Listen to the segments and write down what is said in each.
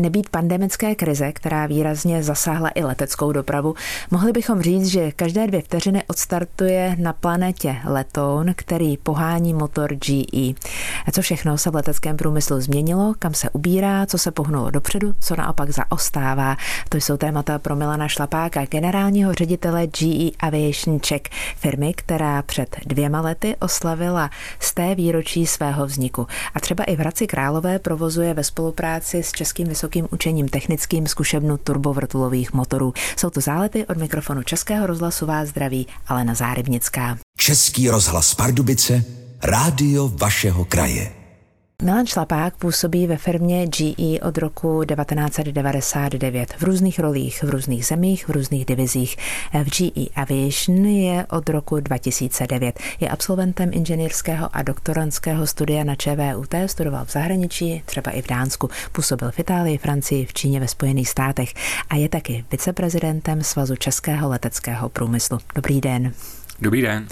nebýt pandemické krize, která výrazně zasáhla i leteckou dopravu, mohli bychom říct, že každé dvě vteřiny odstartuje na planetě letoun, který pohání motor GE. A co všechno se v leteckém průmyslu změnilo, kam se ubírá, co se pohnulo dopředu, co naopak zaostává. To jsou témata pro Milana Šlapáka, generálního ředitele GE Aviation Czech, firmy, která před dvěma lety oslavila z té výročí svého vzniku. A třeba i v Hradci Králové provozuje ve spolupráci s Českým vysokým učením technickým zkušebnu turbovrtulových motorů. Jsou to zálety od mikrofonu Českého rozhlasu vás zdraví Alena Zárybnická. Český rozhlas Pardubice, rádio vašeho kraje. Milan Šlapák působí ve firmě GE od roku 1999 v různých rolích, v různých zemích, v různých divizích. V GE Aviation je od roku 2009. Je absolventem inženýrského a doktorantského studia na ČVUT, studoval v zahraničí, třeba i v Dánsku. Působil v Itálii, Francii, v Číně, ve Spojených státech a je taky viceprezidentem Svazu českého leteckého průmyslu. Dobrý den. Dobrý den.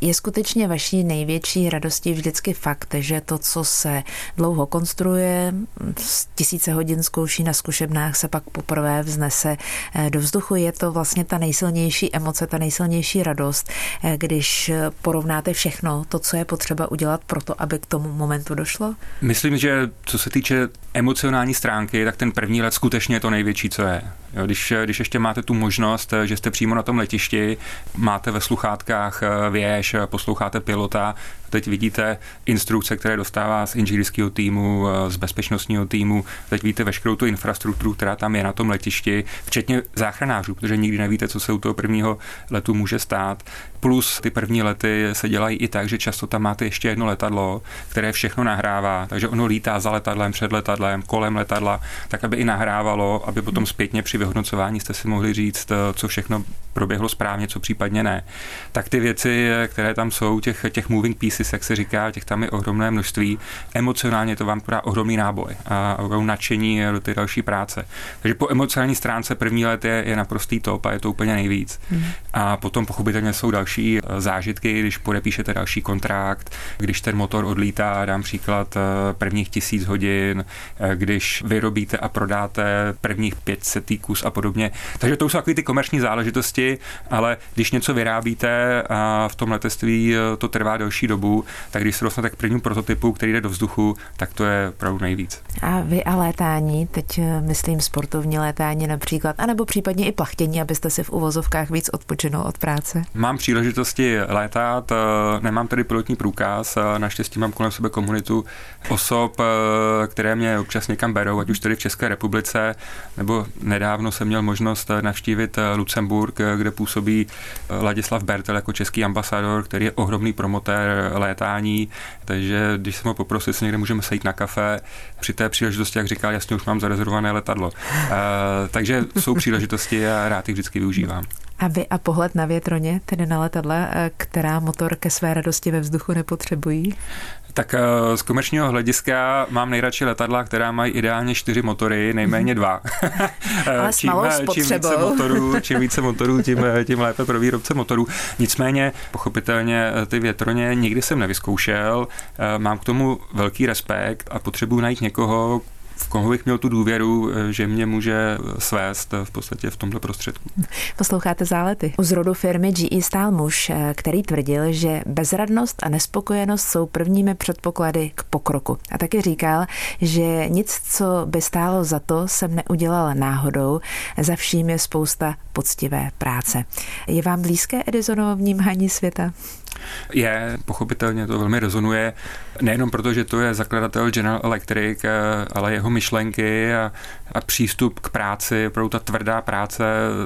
Je skutečně vaší největší radostí vždycky fakt, že to, co se dlouho konstruuje, tisíce hodin zkouší na zkušebnách, se pak poprvé vznese eh, do vzduchu. Je to vlastně ta nejsilnější emoce, ta nejsilnější radost, eh, když porovnáte všechno, to, co je potřeba udělat pro to, aby k tomu momentu došlo? Myslím, že co se týče emocionální stránky, tak ten první let skutečně je to největší, co je. Jo, když, když ještě máte tu možnost, že jste přímo na tom letišti, máte ve sluchátkách eh, věž, posloucháte pilota, teď vidíte instrukce, které dostává z inženýrského týmu, eh, z bezpečnostního týmu, teď vidíte veškerou tu infrastrukturu, která tam je na tom letišti, včetně záchranářů, protože nikdy nevíte, co se u toho prvního letu může stát. Plus ty první lety se dělají i tak, že často tam máte ještě jedno letadlo, které všechno nahrává, takže ono lítá za letadlem, před letadlem, kolem letadla, tak aby i nahrávalo, aby potom zpětně při vyhodnocování jste si mohli říct, eh, co všechno proběhlo správně, co případně ne. Tak ty věci, eh, které tam jsou, těch, těch moving pieces, jak se říká, těch tam je ohromné množství. Emocionálně to vám podá ohromný náboj a ohromné nadšení do té další práce. Takže po emocionální stránce první let je, je naprostý top a je to úplně nejvíc. Hmm. A potom pochopitelně jsou další eh, zážitky, když podepíšete další kontrakt, když ten motor odlítá, dám příklad prvních tisíc hodin, když vyrobíte a prodáte prvních 500 kus a podobně. Takže to jsou takové ty komerční záležitosti, ale když něco vyrábíte a v tom letectví eh, to trvá delší dobu, tak když se dostanete k prvnímu prototypu, který jde do vzduchu, tak to je opravdu nejvíc. A vy a létání, teď eh, myslím sportovní létání například, anebo případně i plachtění, abyste si v uvozovkách víc odpočinul od práce? Mám příležitosti létat, eh, nemám tedy pilotní průkaz, naštěstí mám kolem sebe komunitu osob, které mě občas někam berou, ať už tedy v České republice, nebo nedávno jsem měl možnost navštívit Lucemburg, kde působí Ladislav Bertel jako český ambasador, který je ohromný promotér létání, takže když jsem ho poprosil, jestli někde můžeme sejít na kafe, při té příležitosti, jak říkal, jasně už mám zarezervované letadlo. takže jsou příležitosti a rád jich vždycky využívám. A vy a pohled na větroně, tedy na letadla, která motor ke své radosti ve vzduchu nepotřebují? Tak eh, z komerčního hlediska mám nejradši letadla, která mají ideálně čtyři motory, nejméně dva. Ale čím, čím více motorů, čím více motorů, tím, tím lépe pro výrobce motorů. Nicméně, pochopitelně, eh, ty větroně nikdy jsem nevyzkoušel. Eh, mám k tomu velký respekt a potřebuji najít někoho, v koho bych měl tu důvěru, eh, že mě může svést v podstatě v tomto prostředku. Posloucháte zálety. U zrodu firmy GE stál muž, eh, který tvrdil, že bezradnost a nespokojenost jsou prvními předpoklady k pokroku. A taky říkal, že nic, co by stálo za to, jsem neudělal náhodou. Za vším je spousta poctivé práce. Je vám blízké Edisonovo vnímání světa? Je, pochopitelně to velmi rezonuje, nejenom proto, že to je zakladatel General Electric, eh, ale jeho myšlenky a, a přístup k práci, opravdu ta tvrdá práce,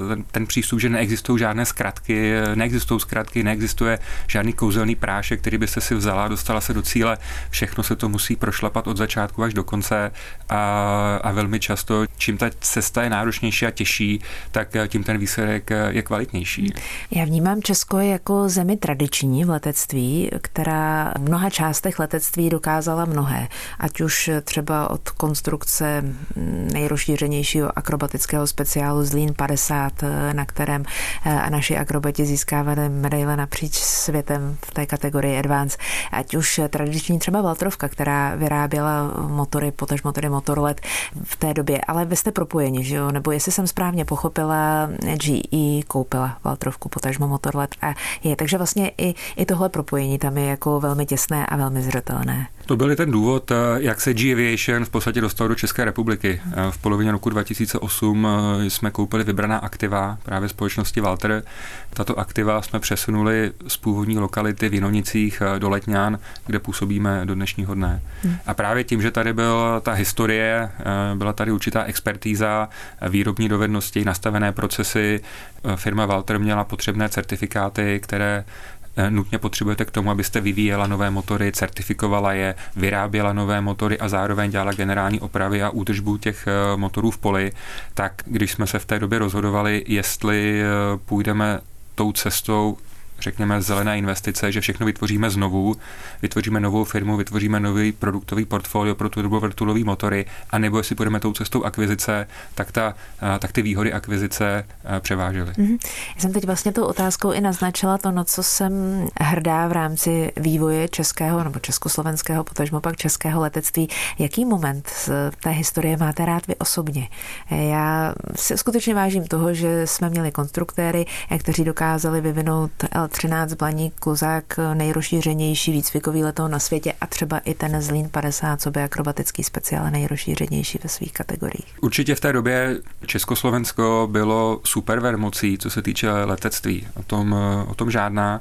ten, ten přístup, že neexistují žádné zkratky, neexistují zkratky, neexistuje žádný kouzelný prášek, který byste si vzala, dostala se do cíle, všechno se to musí prošlapat od začátku až do konce a, a velmi často, čím ta cesta je náročnější a těžší, tak tím ten výsledek je kvalitnější. Já vnímám Česko jako zemi tradiční v letectví, která v mnoha částech letectví dokázala mnohé, ať už třeba od konstrukce nejrozšířenějšího akrobatického speciálu Zlín 50, na kterém naši akrobati získávali medaile napříč světem v té kategorii Advance. Ať už tradiční třeba Valtrovka, která vyráběla motory, potaž motory Motorlet v té době, ale vy jste propojeni, že jo? Nebo jestli jsem správně pochopila, GE koupila Valtrovku, potažmo Motorlet a je. Takže vlastně i, i tohle propojení tam je jako velmi těsné a velmi zřetelné. To byl ten důvod, eh, jak se G Aviation v podstatě dostal do České republiky. Eh, v polovině roku 2008 eh, jsme koupili vybraná aktiva právě společnosti Walter. Tato aktiva jsme přesunuli z původní lokality v Jinonicích do Letňan, kde působíme do dnešního dne. Hmm. A právě tím, že tady byla ta historie, byla tady určitá expertíza, výrobní dovednosti, nastavené procesy, firma Walter měla potřebné certifikáty, které nutně potřebujete k tomu, abyste vyvíjela nové motory, certifikovala je, vyráběla nové motory a zároveň dělala generální opravy a údržbu těch eh, motorů v poli, tak když jsme se v té době rozhodovali, jestli eh, půjdeme tou cestou řekněme, zelené investice, že všechno vytvoříme znovu, vytvoříme novou firmu, vytvoříme nový produktový portfolio pro turbovrtulový motory, a nebo jestli půjdeme tou cestou akvizice, tak, ta, tak ty výhody akvizice převážely. Mm-hmm. Já jsem teď vlastně tou otázkou i naznačila to, no co jsem hrdá v rámci vývoje českého nebo československého, potažmo pak českého letectví. Jaký moment z té historie máte rád vy osobně? Já si skutečně vážím toho, že jsme měli konstruktéry, kteří dokázali vyvinout 13 Blaník Kozák nejrozšířenější výcvikový letoun na světě a třeba i ten Zlín 50, co by akrobatický speciál nejrozšířenější ve svých kategoriích. Určitě v té době Československo bylo super vermocí, co se týče letectví. O tom, o tom žádná.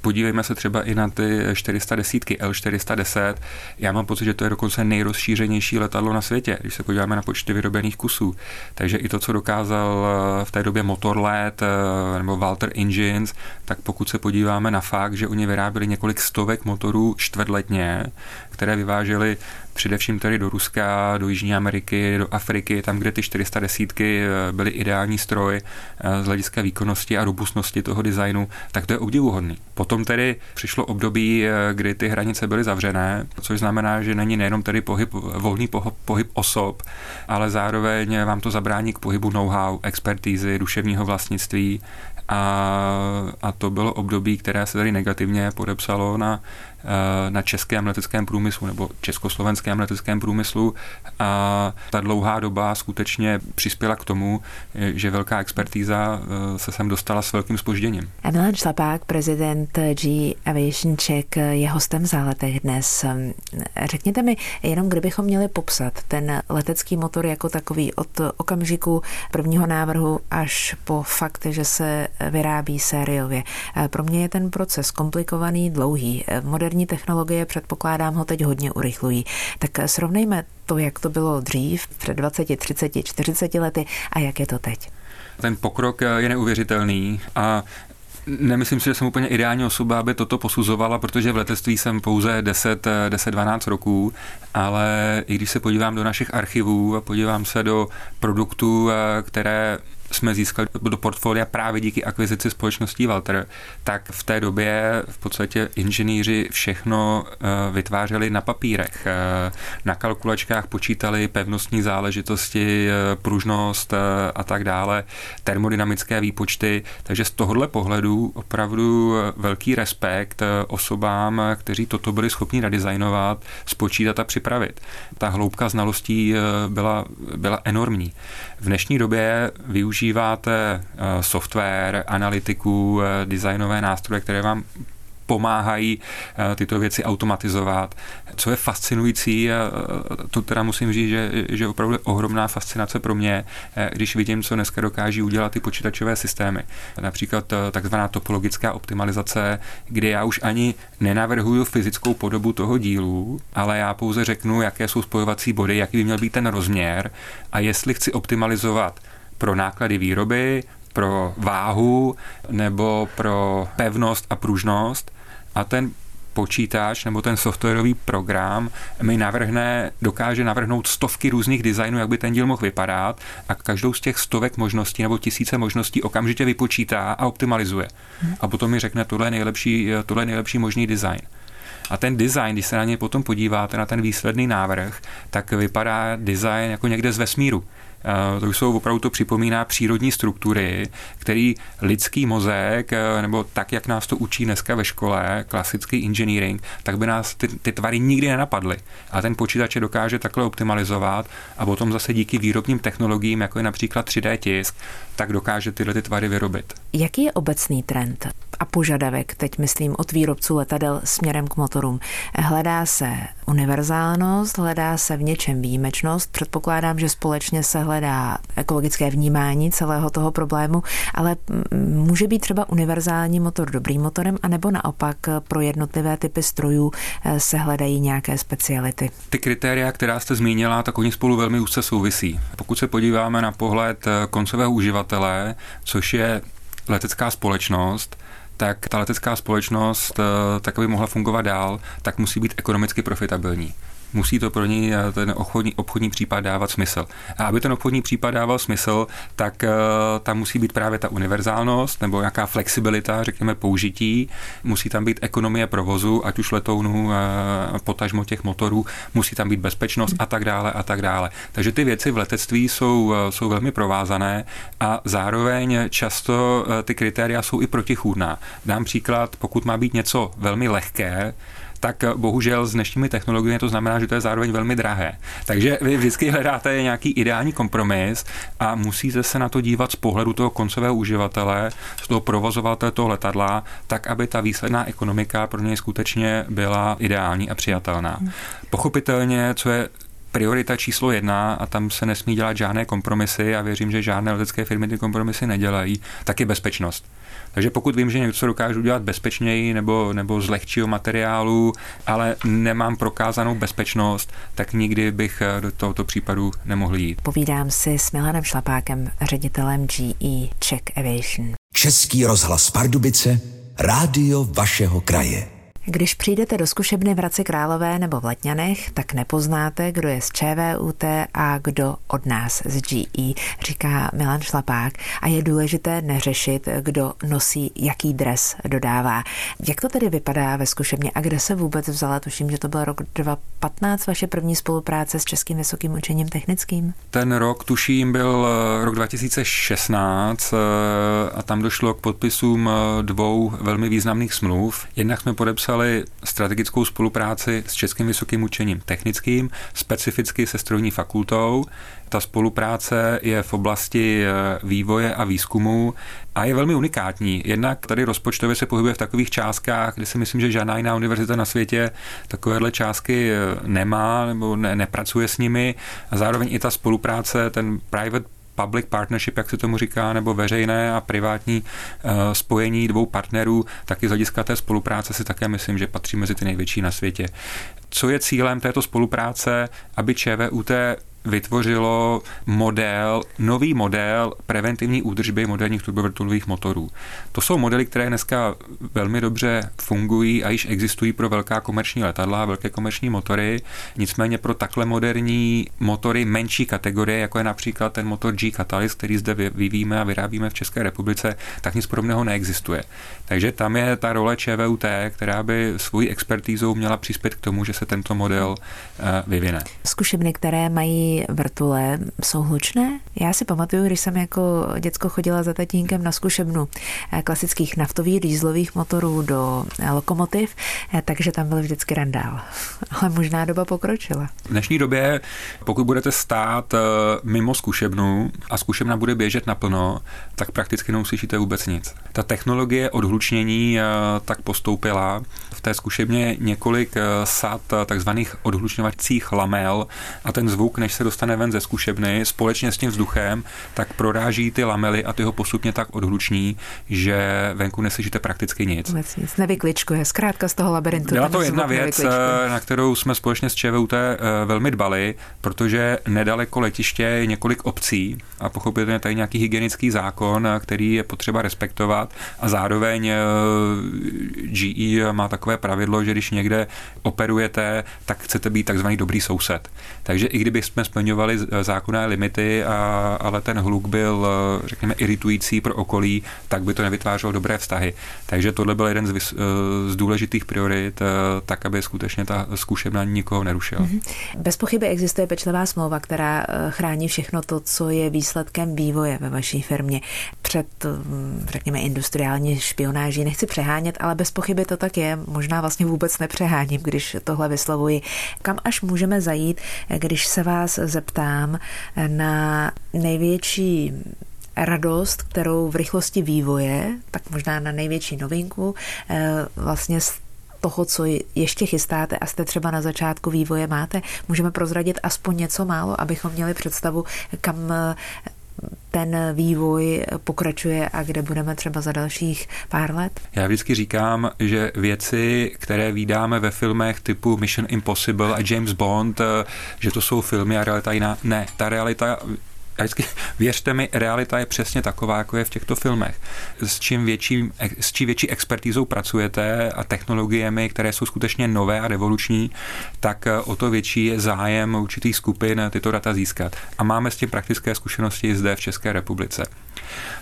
Podívejme se třeba i na ty 410, L410. Já mám pocit, že to je dokonce nejrozšířenější letadlo na světě, když se podíváme na počty vyrobených kusů. Takže i to, co dokázal v té době Motorlet eh, nebo Walter Engines, tak pokud se podíváme na fakt, že oni vyráběli několik stovek motorů čtvrtletně, které vyvážely především tady do Ruska, do Jižní Ameriky, do Afriky, tam, kde ty 410 eh, byly ideální stroj eh, z hlediska výkonnosti a robustnosti toho designu, tak to je obdivuhodný. Potom tedy přišlo období, eh, kdy ty hranice byly zavřené, což znamená, že není nejenom tedy pohyb, volný pohyb osob, ale zároveň vám to zabrání k pohybu know-how, expertízy, duševního vlastnictví, a, a to bylo období, které se tady negativně podepsalo na Eh, na českém leteckém průmyslu nebo československém leteckém průmyslu a ta dlouhá doba skutečně přispěla k tomu, že velká expertíza eh, se sem dostala s velkým spožděním. Milan Šlapák, prezident G Aviation Czech, je hostem v záletech dnes. Řekněte mi, jenom kdybychom měli popsat ten letecký motor jako takový od okamžiku prvního návrhu až po fakt, že se vyrábí sériově. Eh, pro mě je ten proces komplikovaný, dlouhý. Moderní moderní technologie, předpokládám, ho teď hodně urychlují. Tak srovnejme to, jak to bylo dřív, před 20, 30, 40 lety a jak je to teď. Ten pokrok je neuvěřitelný a Nemyslím si, že jsem úplně ideální osoba, aby toto posuzovala, protože v letectví jsem pouze 10-12 roků, ale i když se podívám do našich archivů a podívám se do produktů, které jsme získali do portfolia právě díky akvizici společností Walter, tak v té době v podstatě inženýři všechno eh, vytvářeli na papírech. Eh, na kalkulačkách počítali pevnostní záležitosti, eh, pružnost a tak dále, termodynamické výpočty, takže z tohohle pohledu opravdu velký respekt osobám, kteří toto byli schopni nadizajnovat, spočítat a připravit. Ta hloubka znalostí byla, byla enormní. V dnešní době využíváte eh, software, analytiku, eh, designové nástroje, které vám pomáhají eh, tyto věci automatizovat. Co je fascinující, to teda musím říct, že, že opravdu je ohromná fascinace pro mě, když vidím, co dneska dokáží udělat ty počítačové systémy. Například takzvaná topologická optimalizace, kde já už ani nenavrhuju fyzickou podobu toho dílu, ale já pouze řeknu, jaké jsou spojovací body, jaký by měl být ten rozměr a jestli chci optimalizovat pro náklady výroby, pro váhu nebo pro pevnost a pružnost a ten počítač nebo ten softwarový program mi navrhne, dokáže navrhnout stovky různých designů, jak by ten díl mohl vypadat a každou z těch stovek možností nebo tisíce možností okamžitě vypočítá a optimalizuje. A potom mi řekne, tohle je nejlepší, tohle je nejlepší možný design. A ten design, když se na něj potom podíváte, na ten výsledný návrh, tak vypadá design jako někde z vesmíru. Eh, to jsou opravdu to připomíná přírodní struktury, který lidský mozek, eh, nebo tak, jak nás to učí dneska ve škole, klasický engineering, tak by nás ty, ty tvary nikdy nenapadly. A ten počítač je dokáže takhle optimalizovat a potom zase díky výrobním technologiím, jako je například 3D tisk, tak dokáže tyhle ty tvary vyrobit. Jaký je obecný trend a požadavek, teď myslím od výrobců letadel směrem k motorům? Hledá se univerzálnost, hledá se v něčem výjimečnost. Předpokládám, že společně se hledá ekologické vnímání celého toho problému, ale může být třeba univerzální motor dobrým motorem, anebo naopak pro jednotlivé typy strojů eh, se hledají nějaké speciality. Ty kritéria, která jste zmínila, tak oni spolu velmi úzce souvisí. Pokud se podíváme na pohled eh, koncového uživatele, což je letecká společnost, tak ta letecká společnost, eh, tak aby mohla fungovat dál, tak musí být ekonomicky profitabilní musí to pro něj eh, ten obchodní, obchodní případ dávat smysl. A aby ten obchodní případ dával smysl, tak uh, tam musí být právě ta univerzálnost nebo nějaká flexibilita, řekněme, použití. Musí tam být ekonomie provozu, ať už letounů, uh, potažmo těch motorů, musí tam být bezpečnost a tak dále a tak dále. Takže ty věci v letectví jsou, jsou velmi provázané a zároveň často ty kritéria jsou i protichůdná. Dám příklad, pokud má být něco velmi lehké, tak bohužel s dnešními technologiemi to znamená, že to je zároveň velmi drahé. Takže vy vždycky hledáte nějaký ideální kompromis a musíte se na to dívat z pohledu toho koncového uživatele, z toho provozovatele toho letadla, tak, aby ta výsledná ekonomika pro něj skutečně byla ideální a přijatelná. Pochopitelně, co je priorita číslo jedna a tam se nesmí dělat žádné kompromisy a věřím, že žádné letecké firmy ty kompromisy nedělají, tak je bezpečnost. Takže pokud vím, že něco dokážu dělat bezpečněji nebo, nebo z lehčího materiálu, ale nemám prokázanou bezpečnost, tak nikdy bych eh, do tohoto případu nemohl jít. Povídám si s Milanem Šlapákem, ředitelem GE Czech Aviation. Český rozhlas Pardubice, rádio vašeho kraje. Když přijdete do zkušebny v Hradci Králové nebo v Letňanech, tak nepoznáte, kdo je z ČVUT a kdo od nás z GE, říká Milan Šlapák. A je důležité neřešit, kdo nosí jaký dres dodává. Jak to tedy vypadá ve zkušebně a kde se vůbec vzala? Tuším, že to byl rok 2015, vaše první spolupráce s Českým vysokým učením technickým? Ten rok, tuším, byl eh, rok 2016 eh, a tam došlo k podpisům eh, dvou velmi významných smluv. Jednak jsme podepsali podepsali strategickou spolupráci s Českým vysokým učením technickým, specificky se strojní fakultou. Ta spolupráce je v oblasti eh, vývoje a výzkumu a je velmi unikátní. Jednak tady rozpočtově se pohybuje v takových částkách, kde si myslím, že žádná jiná univerzita na světě takovéhle částky eh, nemá nebo ne, nepracuje s nimi. A zároveň i ta spolupráce, ten private public partnership, jak se tomu říká, nebo veřejné a privátní uh, spojení dvou partnerů, taky z hlediska té spolupráce si také myslím, že patří mezi ty největší na světě. Co je cílem této spolupráce, aby ČVUT vytvořilo model, nový model preventivní údržby moderních turbovrtulových motorů. To jsou modely, které dneska velmi dobře fungují a již existují pro velká komerční letadla, velké komerční motory. Nicméně pro takhle moderní motory menší kategorie, jako je například ten motor G Catalyst, který zde vyvíjíme a vyrábíme v České republice, tak nic podobného neexistuje. Takže tam je ta role ČVUT, která by svojí expertízou měla přispět k tomu, že se tento model eh, vyvine. Zkušebny, které mají vrtule jsou hlučné? Já si pamatuju, když jsem jako děcko chodila za tatínkem na zkušebnu eh, klasických naftových dýzlových motorů do eh, lokomotiv, eh, takže tam byl vždycky randál. Ale možná doba pokročila. V dnešní době, pokud budete stát mimo zkušebnu a zkušebna bude běžet naplno, tak prakticky neuslyšíte vůbec nic. Ta technologie odhlučnění tak postoupila. V té zkušebně několik sad takzvaných odhlučňovacích lamel a ten zvuk, než se dostane ven ze zkušebny společně s tím vzduchem, tak proráží ty lamely a ty ho postupně tak odhluční, že venku neslyšíte prakticky nic. Vůbec nic, nevykličkuje, zkrátka z toho labirintu. Byla to jedna věc, na kterou jsme společně s ČVUT eh, velmi dbali, protože nedaleko letiště je několik obcí a pochopitelně tady nějaký hygienický zákon, který je potřeba respektovat a zároveň eh, GE má takové pravidlo, že když někde operujete, tak chcete být takzvaný dobrý soused. Takže i kdyby jsme splňovaly zákonné limity, a, ale ten hluk byl, řekněme, iritující pro okolí, tak by to nevytvářelo dobré vztahy. Takže tohle byl jeden z, z důležitých priorit, tak, aby skutečně ta zkušebna nikoho nerušila. Mm-hmm. Bez pochyby existuje pečlivá smlouva, která chrání všechno to, co je výsledkem vývoje ve vaší firmě před, řekněme, industriální špionáží. Nechci přehánět, ale bez pochyby to tak je. Možná vlastně vůbec nepřeháním, když tohle vyslovuji. Kam až můžeme zajít, když se vás zeptám na největší radost, kterou v rychlosti vývoje, tak možná na největší novinku, eh, vlastně z toho, co ještě chystáte a jste třeba na začátku vývoje máte, můžeme prozradit aspoň něco málo, abychom měli představu, kam ten vývoj pokračuje a kde budeme třeba za dalších pár let? Já vždycky říkám, že věci, které vydáme ve filmech typu Mission Impossible a James Bond, eh, že to jsou filmy a realita jiná. Ne, ta realita a vždycky, věřte mi, realita je přesně taková, jako je v těchto filmech. S čím větší, s čím větší expertízou pracujete a technologiemi, které jsou skutečně nové a revoluční, tak eh, o to větší je zájem určitých skupin tyto data získat. A máme s tím praktické zkušenosti zde v České republice.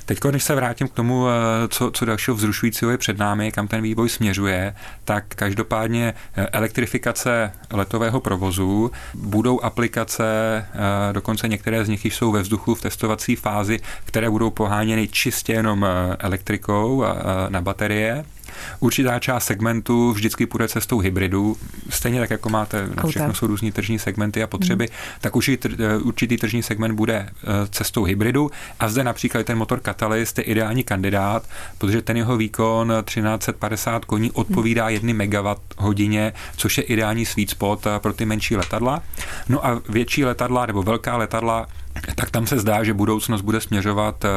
Teď, když se vrátím k tomu, eh, co, co dalšího vzrušujícího je před námi, kam ten vývoj směřuje, tak každopádně eh, elektrifikace letového provozu, budou aplikace, eh, dokonce některé z nich jsou ve vzduchu v testovací fázi, které budou poháněny čistě jenom elektrikou na baterie Určitá část segmentu vždycky půjde cestou hybridu, stejně tak, jako máte, na všechno jsou různý tržní segmenty a potřeby, mm. tak určitý, eh, určitý tržní segment bude eh, cestou hybridu a zde například ten motor Catalyst je ideální kandidát, protože ten jeho výkon 1350 koní odpovídá 1 MWh hodině, což je ideální sweet spot eh, pro ty menší letadla. No a větší letadla nebo velká letadla tak tam se zdá, že budoucnost bude směřovat eh,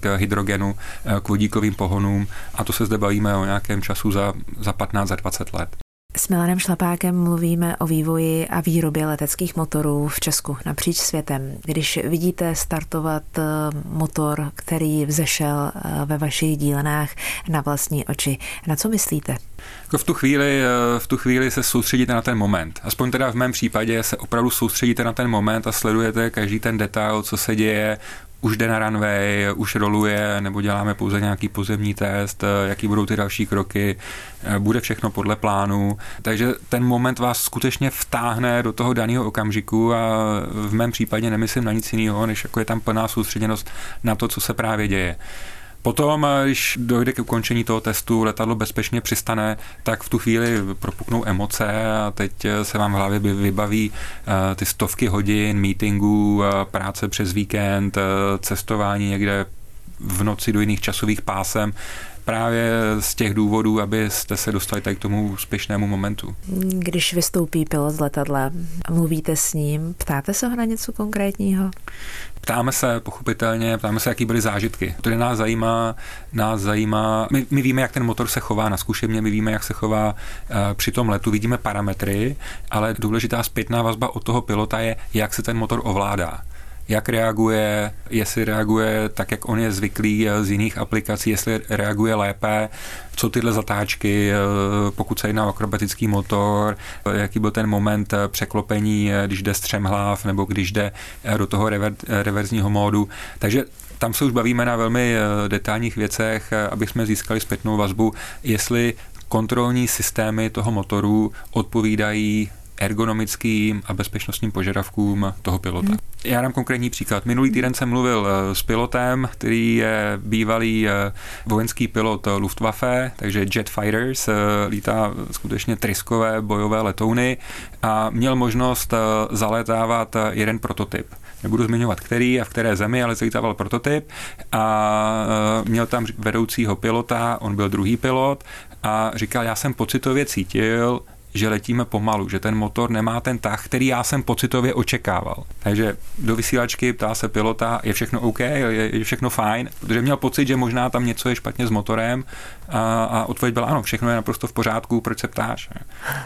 k hydrogenu, eh, k vodíkovým pohonům a to se zde bavíme o nějakém času za, za 15, za 20 let. S Milanem Šlapákem mluvíme o vývoji a výrobě leteckých motorů v Česku napříč světem. Když vidíte startovat eh, motor, který vzešel ve vašich dílenách na vlastní oči, na co myslíte? Jako v tu chvíli, v tu chvíli se soustředíte na ten moment. Aspoň teda v mém případě se opravdu soustředíte na ten moment a sledujete každý ten detail, co se děje, už jde na runway, už roluje, nebo děláme pouze nějaký pozemní test, jaký budou ty další kroky, bude všechno podle plánu. Takže ten moment vás skutečně vtáhne do toho daného okamžiku a v mém případě nemyslím na nic jiného, než jako je tam plná soustředěnost na to, co se právě děje. Potom, eh, když dojde k ukončení toho testu, letadlo bezpečně přistane, tak v tu chvíli propuknou emoce a teď eh, se vám v hlavě vybaví eh, ty stovky hodin meetingů, práce přes víkend, cestování někde v noci do jiných časových pásem právě z těch důvodů, abyste se dostali tady k tomu úspěšnému momentu. Když vystoupí pilot z letadla, mluvíte s ním, ptáte se ho na něco konkrétního? Ptáme se pochopitelně, ptáme se, jaký byly zážitky. To nás zajímá, nás zajímá, my, my víme, jak ten motor se chová na zkušebně, my víme, jak se chová uh, při tom letu, vidíme parametry, ale důležitá zpětná vazba od toho pilota je, jak se ten motor ovládá jak reaguje, jestli reaguje tak, jak on je zvyklý eh, z jiných aplikací, jestli reaguje lépe, co tyhle zatáčky, eh, pokud se jedná o akrobatický motor, eh, jaký byl ten moment překlopení, když jde střemhlav nebo když jde do toho rever, reverzního módu. Takže tam se už bavíme na velmi detailních věcech, aby jsme získali zpětnou vazbu, jestli kontrolní systémy toho motoru odpovídají ergonomickým a bezpečnostním požadavkům toho pilota. Hmm. Já dám konkrétní příklad. Minulý týden jsem mluvil eh, s pilotem, který je bývalý eh, vojenský pilot Luftwaffe, takže Jet Fighters, eh, lítá skutečně tryskové bojové letouny a měl možnost zalétávat jeden prototyp nebudu zmiňovat který a v které zemi, ale zlítával prototyp a měl tam vedoucího pilota, on byl druhý pilot a říkal, já jsem pocitově cítil, že letíme pomalu, že ten motor nemá ten tah, který já jsem pocitově očekával. Takže do vysílačky ptá se pilota, je všechno OK, je, všechno fajn, protože měl pocit, že možná tam něco je špatně s motorem A, a odpověď byla ano, všechno je naprosto v pořádku, proč se ptáš?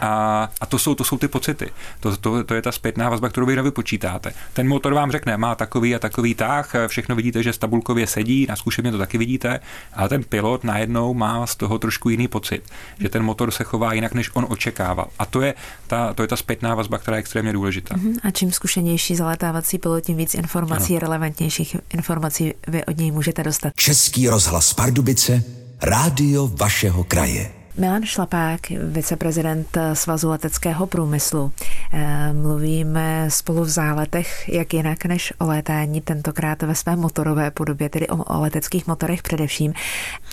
A, a to, jsou, to jsou ty pocity. To, to, to je ta zpětná vazba, kterou vy nevypočítáte. Ten motor vám řekne, má takový a takový tah, všechno vidíte, že tabulkově sedí, na zkušebně to taky vidíte, ale ten pilot najednou má z toho trošku jiný pocit, že ten motor se chová jinak, než on očekával. A to je ta, to je ta zpětná vazba, která je extrémně důležitá. Uh-huh. A čím zkušenější zaletávací pilot, tím víc informací, ano. relevantnějších informací vy od něj můžete dostat. Český rozhlas Pardubice, rádio vašeho kraje. Milan Šlapák, viceprezident Svazu leteckého průmyslu. Eh, mluvíme spolu v záletech, jak jinak než o létání, tentokrát ve své motorové podobě, tedy o, leteckých motorech především.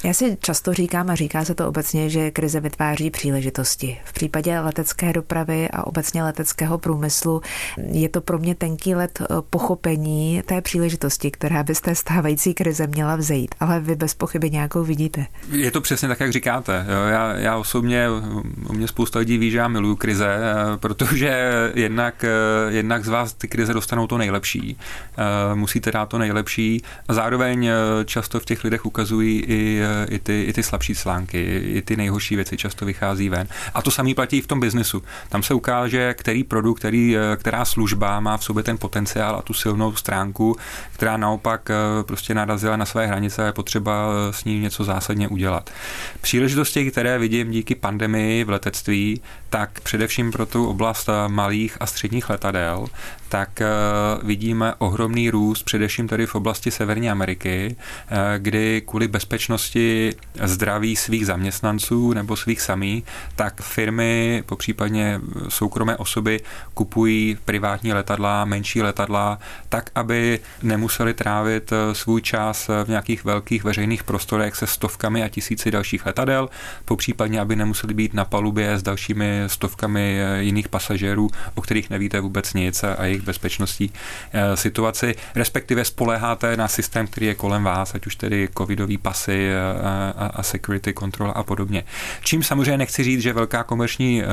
Já si často říkám a říká se to obecně, že krize vytváří příležitosti. V případě letecké dopravy a obecně leteckého průmyslu je to pro mě tenký let eh, pochopení té příležitosti, která by z té stávající krize měla vzejít. Ale vy bez pochyby nějakou vidíte. Je to přesně tak, jak říkáte. Já já, osobně, u mě spousta lidí ví, že já miluju krize, eh, protože jednak, eh, jednak z vás ty krize dostanou to nejlepší. Eh, musíte dát to nejlepší a zároveň často v těch lidech ukazují i, i, ty, i ty slabší slánky, i ty nejhorší věci často vychází ven. A to samý platí i v tom biznesu. Tam se ukáže, který produkt, který, která služba má v sobě ten potenciál a tu silnou stránku, která naopak prostě narazila na své hranice a je potřeba s ní něco zásadně udělat. Příležitosti, které vidím díky pandemii v letectví, tak především pro tu oblast malých a středních letadel, tak eh, vidíme ohromný růst, především tady v oblasti Severní Ameriky, eh, kdy kvůli bezpečnosti zdraví svých zaměstnanců nebo svých samí, tak firmy, popřípadně soukromé osoby kupují privátní letadla, menší letadla, tak, aby nemuseli trávit eh, svůj čas v nějakých velkých veřejných prostorech se stovkami a tisíci dalších letadel, popřípadně, aby nemuseli být na palubě s dalšími stovkami jiných pasažérů, o kterých nevíte vůbec nic a jejich bezpečnostní eh, situaci, respektive spoléháte na systém, který je kolem vás, ať už tedy covidový pasy eh, a, a security control a podobně. Čím samozřejmě nechci říct, že velká komerční eh,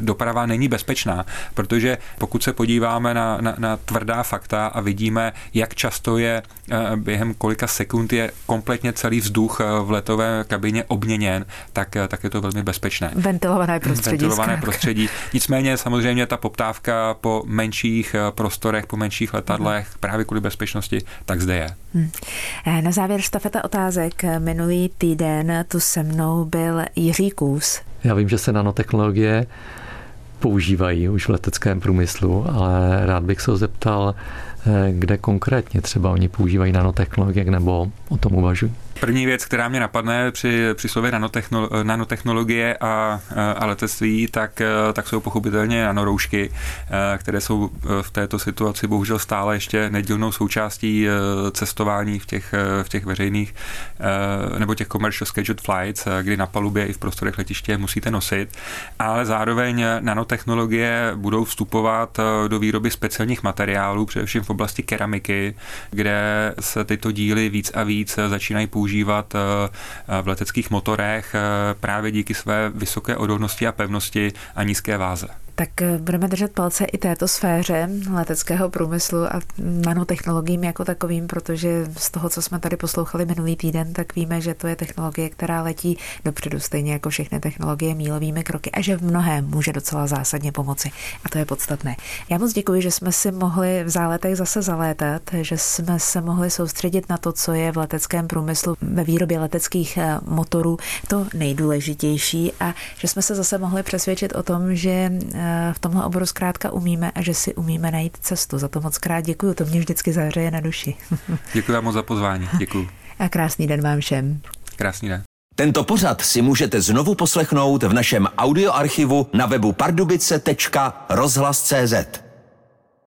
doprava není bezpečná, protože pokud se podíváme na, na, na tvrdá fakta a vidíme, jak často je během kolika sekund je kompletně celý vzduch v letové kabině obměněn, tak, tak je to velmi bezpečné. Ventilované prostředí. Ventilované prostředí. Nicméně samozřejmě ta poptávka po menších prostorech, po menších letadlech, hmm. právě kvůli bezpečnosti, tak zde je. Hmm. Na závěr štafeta otázek. Minulý týden tu se mnou byl Jiří Kůz. Já vím, že se nanotechnologie používají už v leteckém průmyslu, ale rád bych se ho zeptal, eh, kde konkrétně třeba oni používají nanotechnologie nebo o tom uvažují. První věc, která mě napadne při, při slově nanotechnolo, nanotechnologie a, a letectví, tak, tak jsou pochopitelně nanoroušky, které jsou v této situaci bohužel stále ještě nedílnou součástí cestování v těch, v těch veřejných nebo těch commercial scheduled flights, kdy na palubě i v prostorech letiště musíte nosit, ale zároveň nanotechnologie budou vstupovat do výroby speciálních materiálů, především v oblasti keramiky, kde se tyto díly víc a víc začínají používat používat eh, eh, v leteckých motorech eh, právě díky své vysoké odolnosti a pevnosti a nízké váze. Tak eh, budeme držet palce i této sféře leteckého průmyslu a nanotechnologiím jako takovým, protože z toho, co jsme tady poslouchali minulý týden, tak víme, že to je technologie, která letí dopředu, stejně jako všechny technologie mílovými kroky a že v mnohém může docela zásadně pomoci. A to je podstatné. Já moc děkuji, že jsme si mohli v záletech zase zalétat, že jsme se mohli soustředit na to, co je v leteckém průmyslu ve výrobě leteckých eh, motorů to nejdůležitější a že jsme se zase mohli přesvědčit o tom, že eh, v tomhle oboru zkrátka umíme a že si umíme najít cestu. Za to moc krát děkuji, to mě vždycky zahřeje na duši. Děkuji vám moc za pozvání, děkuji. A krásný den vám všem. Krásný den. Tento pořad si můžete znovu poslechnout v našem audioarchivu na webu pardubice.rozhlas.cz.